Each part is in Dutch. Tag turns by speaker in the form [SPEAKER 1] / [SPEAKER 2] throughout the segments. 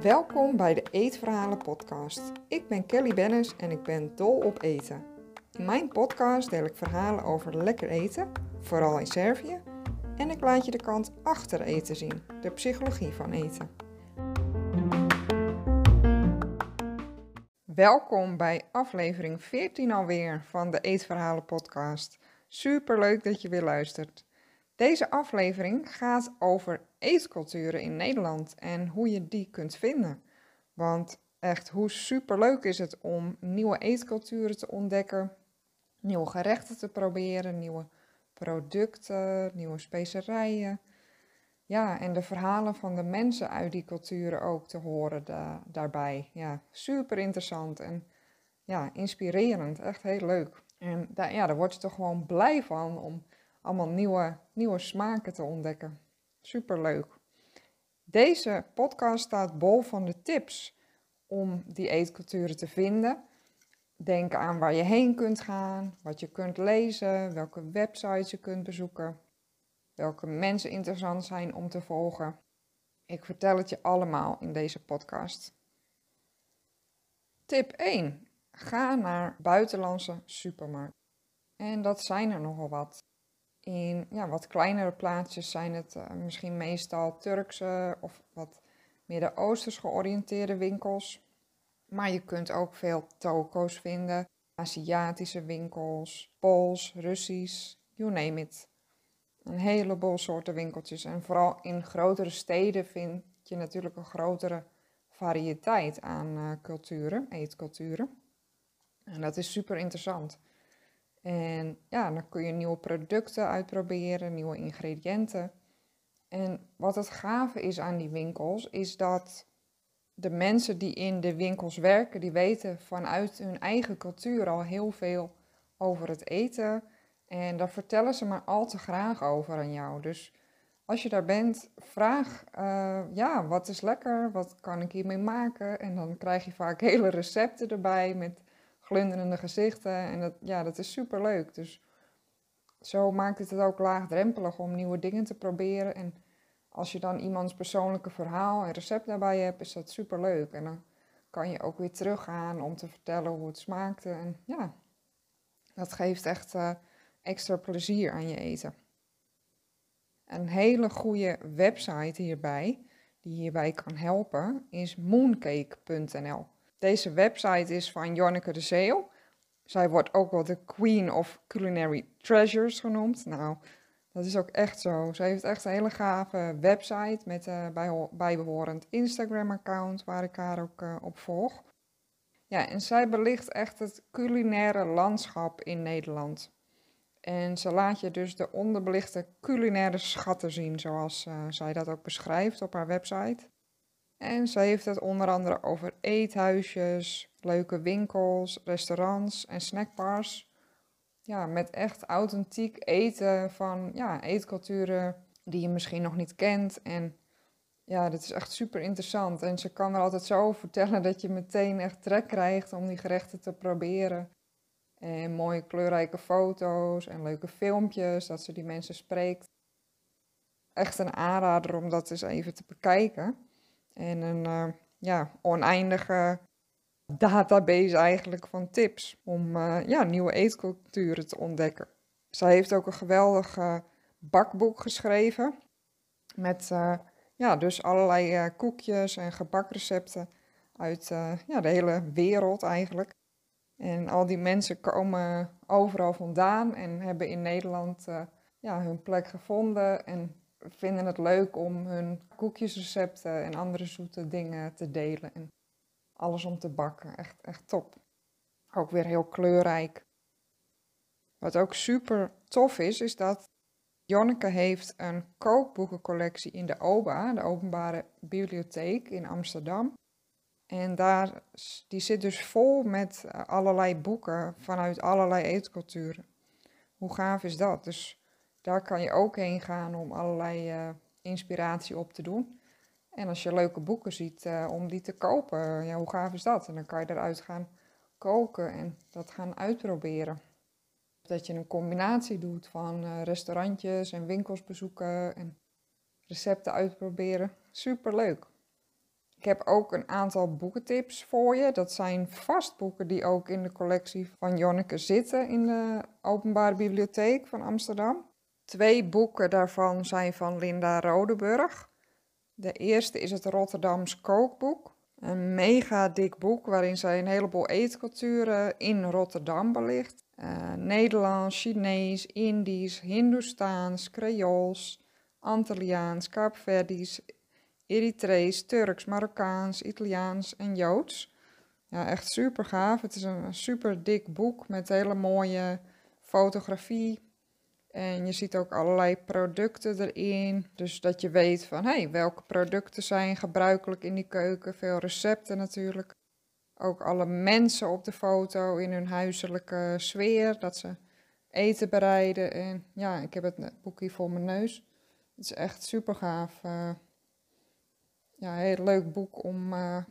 [SPEAKER 1] Welkom bij de Eetverhalen podcast. Ik ben Kelly Bennis en ik ben dol op eten. In mijn podcast deel ik verhalen over lekker eten, vooral in Servië, en ik laat je de kant achter eten zien, de psychologie van eten. Welkom bij aflevering 14 alweer van de Eetverhalen podcast. Super leuk dat je weer luistert. Deze aflevering gaat over eetculturen in Nederland en hoe je die kunt vinden. Want echt, hoe superleuk is het om nieuwe eetculturen te ontdekken, nieuwe gerechten te proberen, nieuwe producten, nieuwe specerijen. Ja, en de verhalen van de mensen uit die culturen ook te horen daarbij. Ja, super interessant en ja, inspirerend. Echt heel leuk. En daar, ja, daar word je toch gewoon blij van om allemaal nieuwe, nieuwe smaken te ontdekken. Super leuk. Deze podcast staat bol van de tips om die eetculturen te vinden. Denk aan waar je heen kunt gaan, wat je kunt lezen, welke websites je kunt bezoeken, welke mensen interessant zijn om te volgen. Ik vertel het je allemaal in deze podcast. Tip 1. Ga naar buitenlandse supermarkten. En dat zijn er nogal wat. In ja, wat kleinere plaatsjes zijn het uh, misschien meestal Turkse of wat Midden-Oosters georiënteerde winkels. Maar je kunt ook veel toko's vinden, Aziatische winkels, Pools, Russisch, you name it. Een heleboel soorten winkeltjes. En vooral in grotere steden vind je natuurlijk een grotere variëteit aan uh, culturen, eetculturen. En dat is super interessant. En ja, dan kun je nieuwe producten uitproberen, nieuwe ingrediënten. En wat het gave is aan die winkels, is dat de mensen die in de winkels werken, die weten vanuit hun eigen cultuur al heel veel over het eten. En daar vertellen ze maar al te graag over aan jou. Dus als je daar bent, vraag, uh, ja, wat is lekker? Wat kan ik hiermee maken? En dan krijg je vaak hele recepten erbij met glunderende gezichten. En dat, ja, dat is super leuk. Dus zo maakt het het ook laagdrempelig om nieuwe dingen te proberen. En als je dan iemands persoonlijke verhaal en recept daarbij hebt, is dat super leuk. En dan kan je ook weer teruggaan om te vertellen hoe het smaakte. En ja, dat geeft echt uh, extra plezier aan je eten. Een hele goede website hierbij, die hierbij kan helpen, is mooncake.nl. Deze website is van Jonneke de Zeeuw. Zij wordt ook wel de Queen of Culinary Treasures genoemd. Nou, dat is ook echt zo. Ze heeft echt een hele gave website met een uh, bijbehorend Instagram-account waar ik haar ook uh, op volg. Ja, en zij belicht echt het culinaire landschap in Nederland. En ze laat je dus de onderbelichte culinaire schatten zien, zoals uh, zij dat ook beschrijft op haar website. En ze heeft het onder andere over eethuisjes, leuke winkels, restaurants en snackbars. Ja, met echt authentiek eten van ja, eetculturen die je misschien nog niet kent. En ja, dat is echt super interessant. En ze kan er altijd zo vertellen dat je meteen echt trek krijgt om die gerechten te proberen. En mooie kleurrijke foto's en leuke filmpjes, dat ze die mensen spreekt. Echt een aanrader om dat eens even te bekijken. En een uh, ja, oneindige database eigenlijk van tips om uh, ja, nieuwe eetculturen te ontdekken. Zij heeft ook een geweldig uh, bakboek geschreven met ja, dus allerlei koekjes en gebakrecepten uit ja, de hele wereld eigenlijk. En al die mensen komen overal vandaan en hebben in Nederland ja, hun plek gevonden en vinden het leuk om hun koekjesrecepten en andere zoete dingen te delen. En alles om te bakken. Echt, echt top. Ook weer heel kleurrijk. Wat ook super tof is, is dat Jonneke heeft een kookboekencollectie in de OBA, de Openbare Bibliotheek in Amsterdam. En daar, die zit dus vol met eh, allerlei boeken vanuit allerlei eetculturen. Hoe gaaf is dat? Dus daar kan je ook heen gaan om allerlei uh, inspiratie op te doen. En als je leuke boeken ziet, uh, om die te kopen, ja, hoe gaaf is dat? En dan kan je eruit gaan koken en dat gaan uitproberen. Dat je een combinatie doet van uh, restaurantjes en winkels bezoeken en recepten uitproberen. Super leuk. Ik heb ook een aantal boekentips voor je. Dat zijn vast boeken die ook in de collectie van Jonneke zitten in de Openbare Bibliotheek van Amsterdam. Twee boeken daarvan zijn van Linda Rodeburg. De eerste is het Rotterdams kookboek. Een mega dik boek waarin zij een heleboel eetculturen in Rotterdam belicht. Uh, Nederlands, Chinees, Indisch, Hindoestaans, Creools, Antilliaans, Kaapverdisch, Eritrees, Turks, Marokkaans, Italiaans en Joods. Ja, echt super gaaf. Het is een super dik boek met hele mooie fotografie. En je ziet ook allerlei producten erin. Dus dat je weet van hey, welke producten zijn gebruikelijk in die keuken. Veel recepten natuurlijk. Ook alle mensen op de foto in hun huiselijke sfeer. Dat ze eten bereiden. En ja, ik heb het boek hier voor mijn neus. Het is echt super gaaf. Uh, ja, heel leuk boek om, uh,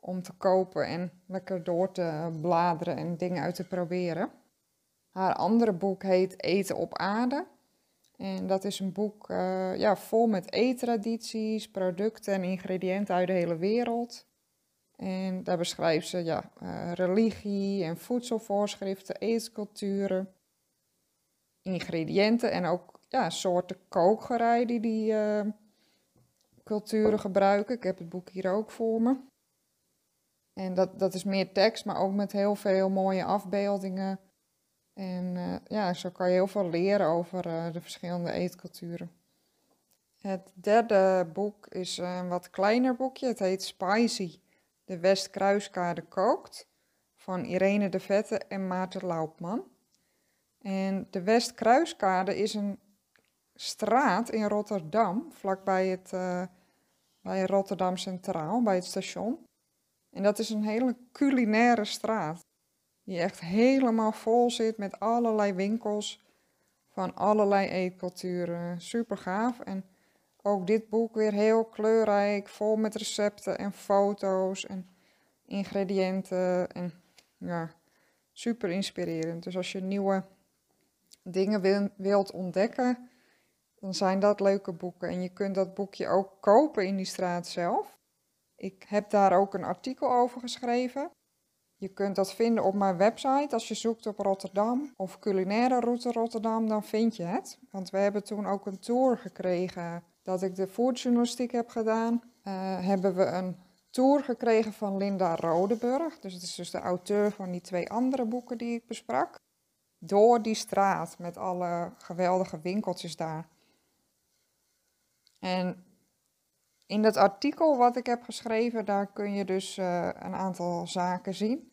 [SPEAKER 1] om te kopen en lekker door te bladeren en dingen uit te proberen. Haar andere boek heet Eten op Aarde. En dat is een boek uh, ja, vol met eettradities, producten en ingrediënten uit de hele wereld. En daar beschrijft ze ja, uh, religie en voedselvoorschriften, eetculturen, ingrediënten en ook ja, soorten kookgerei die die uh, culturen gebruiken. Ik heb het boek hier ook voor me. En dat, dat is meer tekst, maar ook met heel veel mooie afbeeldingen. En uh, ja, zo kan je heel veel leren over uh, de verschillende eetculturen. Het derde boek is een wat kleiner boekje. Het heet Spicy, de Westkruiskade kookt. Van Irene de Vette en Maarten Laupman. En de Westkruiskade is een straat in Rotterdam, vlakbij het uh, bij Rotterdam Centraal, bij het station. En dat is een hele culinaire straat, die echt helemaal vol zit met allerlei winkels van allerlei eetculturen. Super gaaf. En ook dit boek weer heel kleurrijk, vol met recepten en foto's en ingrediënten. En ja, super inspirerend. Dus als je nieuwe dingen wilt ontdekken, dan zijn dat leuke boeken. En je kunt dat boekje ook kopen in die straat zelf. Ik heb daar ook een artikel over geschreven. Je kunt dat vinden op mijn website. Als je zoekt op Rotterdam of culinaire route Rotterdam, dan vind je het. Want we hebben toen ook een tour gekregen dat ik de foodjournalistiek heb gedaan. Uh, hebben we een tour gekregen van Linda Rodeburg. Dus het is dus de auteur van die twee andere boeken die ik besprak. Door die straat met alle geweldige winkeltjes daar. En in dat artikel wat ik heb geschreven, daar kun je dus uh, een aantal zaken zien.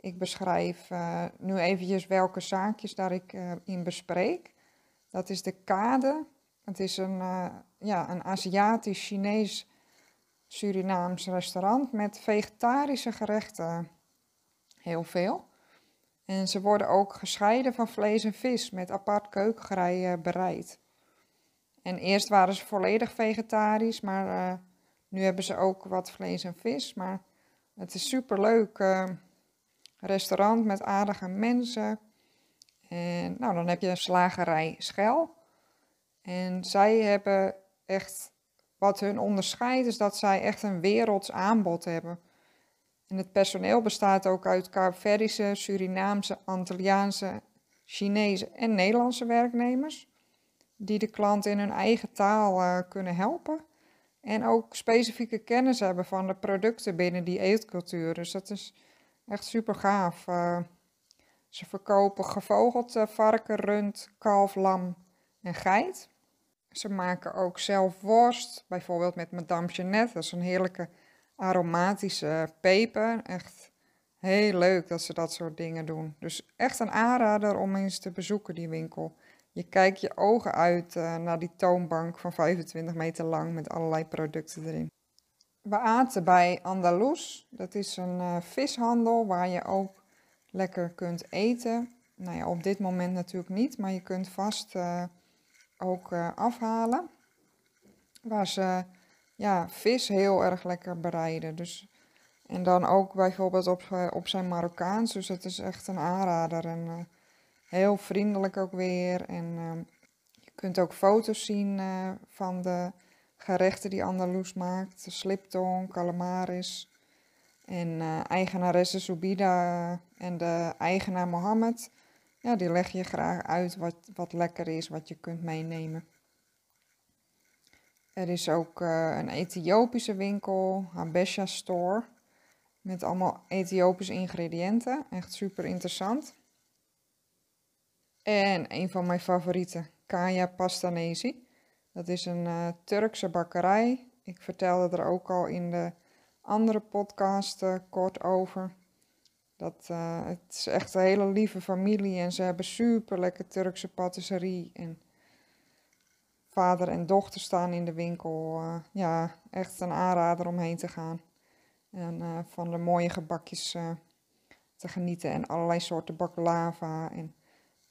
[SPEAKER 1] Ik beschrijf uh, nu eventjes welke zaakjes daar ik uh, in bespreek. Dat is de Kade. Het is een, ja, een Aziatisch-Chinees Surinaams restaurant met vegetarische gerechten. Heel veel. En ze worden ook gescheiden van vlees en vis met apart keukengerei bereid. En eerst waren ze volledig vegetarisch, maar uh, nu hebben ze ook wat vlees en vis. Maar het is super leuk uh, restaurant met aardige mensen. En nou, dan heb je een slagerij Schel. En zij hebben echt, wat hun onderscheidt, is dat zij echt een werelds aanbod hebben. En het personeel bestaat ook uit Kaapverdische, Surinaamse, Antilliaanse, Chinese en Nederlandse werknemers die de klant in hun eigen taal uh, kunnen helpen. En ook specifieke kennis hebben van de producten binnen die eetcultuur. Dus dat is echt super gaaf. Uh, ze verkopen gevogelte varken, rund, kalf, lam en geit. Ze maken ook zelf worst, bijvoorbeeld met Madame Jeannette. Dat is een heerlijke aromatische peper. Echt heel leuk dat ze dat soort dingen doen. Dus echt een aanrader om eens te bezoeken, die winkel. Je kijkt je ogen uit uh, naar die toonbank van 25 meter lang met allerlei producten erin. We aten bij Andalus. Dat is een uh, vishandel waar je ook lekker kunt eten. Nou ja, op dit moment natuurlijk niet, maar je kunt vast uh, ook afhalen. Waar ze ja, vis heel erg lekker bereiden. Dus, en dan ook bijvoorbeeld op, op zijn Marokkaans. Dus dat is echt een aanrader. En Heel vriendelijk ook weer. En ehm, je kunt ook foto's zien eh, van de gerechten die Andalus maakt. De sliptong, calamaris. En uh, eigenaresse Subida en de eigenaar Mohammed. Ja, die leg je graag uit wat, wat lekker is, wat je kunt meenemen. Er is ook een Ethiopische winkel, Habesha Store. Met allemaal Ethiopische ingrediënten. Echt super interessant. En een van mijn favorieten, Kaya Pastanesi. Dat is een uh, Turkse bakkerij. Ik vertelde er ook al in de andere podcast uh, kort over. Dat, uh, het is echt een hele lieve familie en ze hebben super lekker Turkse patisserie. En vader en dochter staan in de winkel. ja, echt een aanrader om heen te gaan. En van de mooie gebakjes te genieten en allerlei soorten baklava. En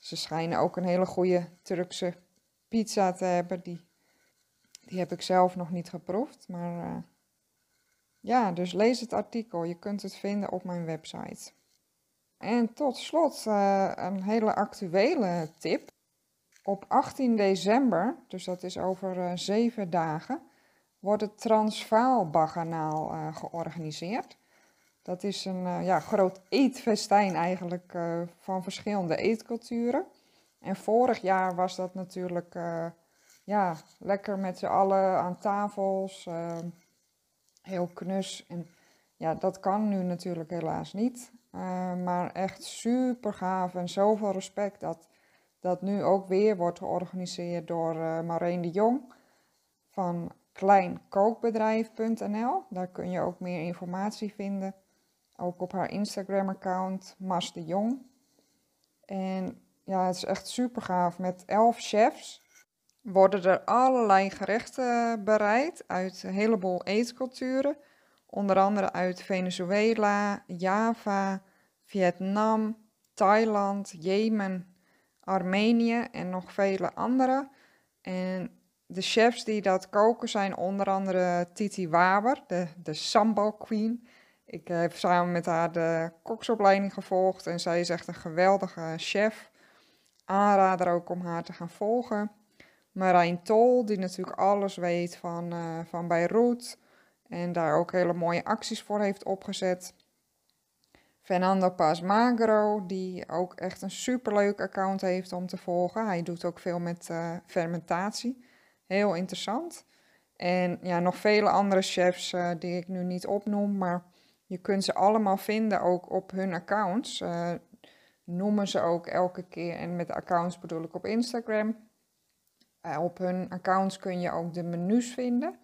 [SPEAKER 1] ze schijnen ook een hele goede Turkse pizza te hebben. Die, die heb ik zelf nog niet geproefd. Maar uh, ja, dus lees het artikel. Je kunt het vinden op mijn website. En tot slot uh, een hele actuele tip. Op 18 december, dus dat is over uh, zeven dagen, wordt het Transvaalbaganaal georganiseerd. Dat is een uh, ja, groot eetfestijn eigenlijk uh, van verschillende eetculturen. En vorig jaar was dat natuurlijk uh, ja, lekker met z'n allen aan tafels. heel knus. En ja, dat kan nu natuurlijk helaas niet. maar echt super gaaf en zoveel respect dat dat nu ook weer wordt georganiseerd door Maureen de Jong van kleinkookbedrijf.nl. Daar kun je ook meer informatie vinden. Ook op haar Instagram-account, Mas de Jong. En ja, het is echt super gaaf. Met elf chefs worden er allerlei gerechten bereid uit een heleboel eetculturen. Onder andere uit Venezuela, Java, Vietnam, Thailand, Jemen, Armenië en nog vele andere. En de chefs die dat koken zijn onder andere Titi Waber, de, de Sambal Queen. Ik heb samen met haar de koksopleiding gevolgd en zij is echt een geweldige chef. Aanrader ook om haar te gaan volgen. Marijn Tol, die natuurlijk alles weet van, uh, van Beirut en daar ook hele mooie acties voor heeft opgezet. Fernando Paz Magro, die ook echt een superleuk account heeft om te volgen. Hij doet ook veel met uh, fermentatie. Heel interessant. En ja, nog vele andere chefs uh, die ik nu niet opnoem, maar je kunt ze allemaal vinden ook op hun accounts. Uh, noemen ze ook elke keer. En met accounts bedoel ik op Instagram. Uh, op hun accounts kun je ook de menus vinden.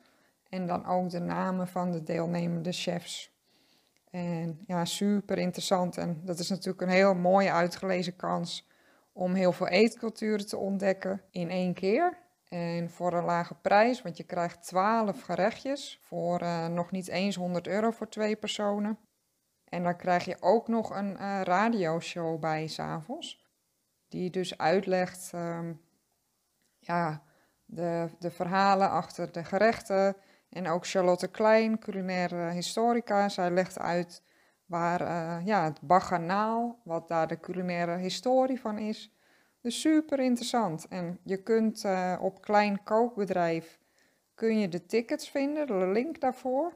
[SPEAKER 1] En dan ook de namen van de deelnemende chefs. En ja, super interessant. En dat is natuurlijk een heel mooie uitgelezen kans om heel veel eetculturen te ontdekken in één keer. En voor een lage prijs, want je krijgt 12 gerechtjes voor uh, nog niet eens 100 euro voor twee personen. En dan krijg je ook nog een uh, radioshow bij s'avonds. Die dus uitlegt um, ja, de, de verhalen achter de gerechten. En ook Charlotte Klein, culinaire historica. Zij legt uit waar uh, ja, het baganaal, wat daar de culinaire historie van is dus super interessant. En je kunt uh, op Klein Kookbedrijf kun je de tickets vinden, de link daarvoor.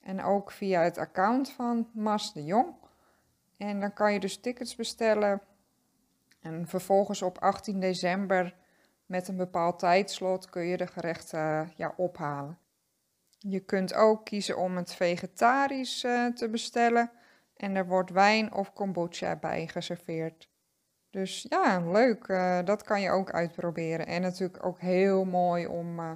[SPEAKER 1] En ook via het account van Mas de Jong. En dan kan je dus tickets bestellen. En vervolgens op 18 december met een bepaald tijdslot kun je de gerechten uh, ja, ophalen. Je kunt ook kiezen om het vegetarisch uh, te bestellen. En er wordt wijn of kombucha bij geserveerd. Dus ja, leuk. Uh, dat kan je ook uitproberen. En natuurlijk ook heel mooi om uh,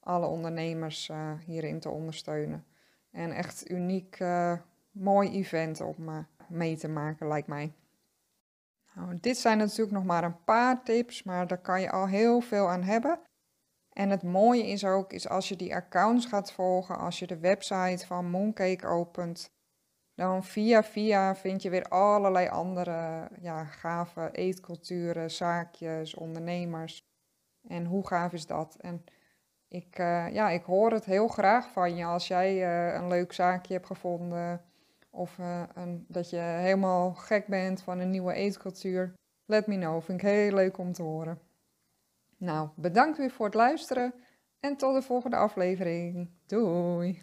[SPEAKER 1] alle ondernemers uh, hierin te ondersteunen. En echt uniek, mooi event om mee te maken, lijkt mij. Nou, dit zijn natuurlijk nog maar een paar tips, maar daar kan je al heel veel aan hebben. En het mooie is ook, is als je die accounts gaat volgen, als je de website van Mooncake opent, dan via via vind je weer allerlei andere ja, gave eetculturen, zaakjes, ondernemers. En hoe gaaf is dat? En ik, uh, ja, ik hoor het heel graag van je als jij uh, een leuk zaakje hebt gevonden. Of uh, een, dat je helemaal gek bent van een nieuwe eetcultuur. Let me know, vind ik heel leuk om te horen. Nou, bedankt weer voor het luisteren en tot de volgende aflevering. Doei!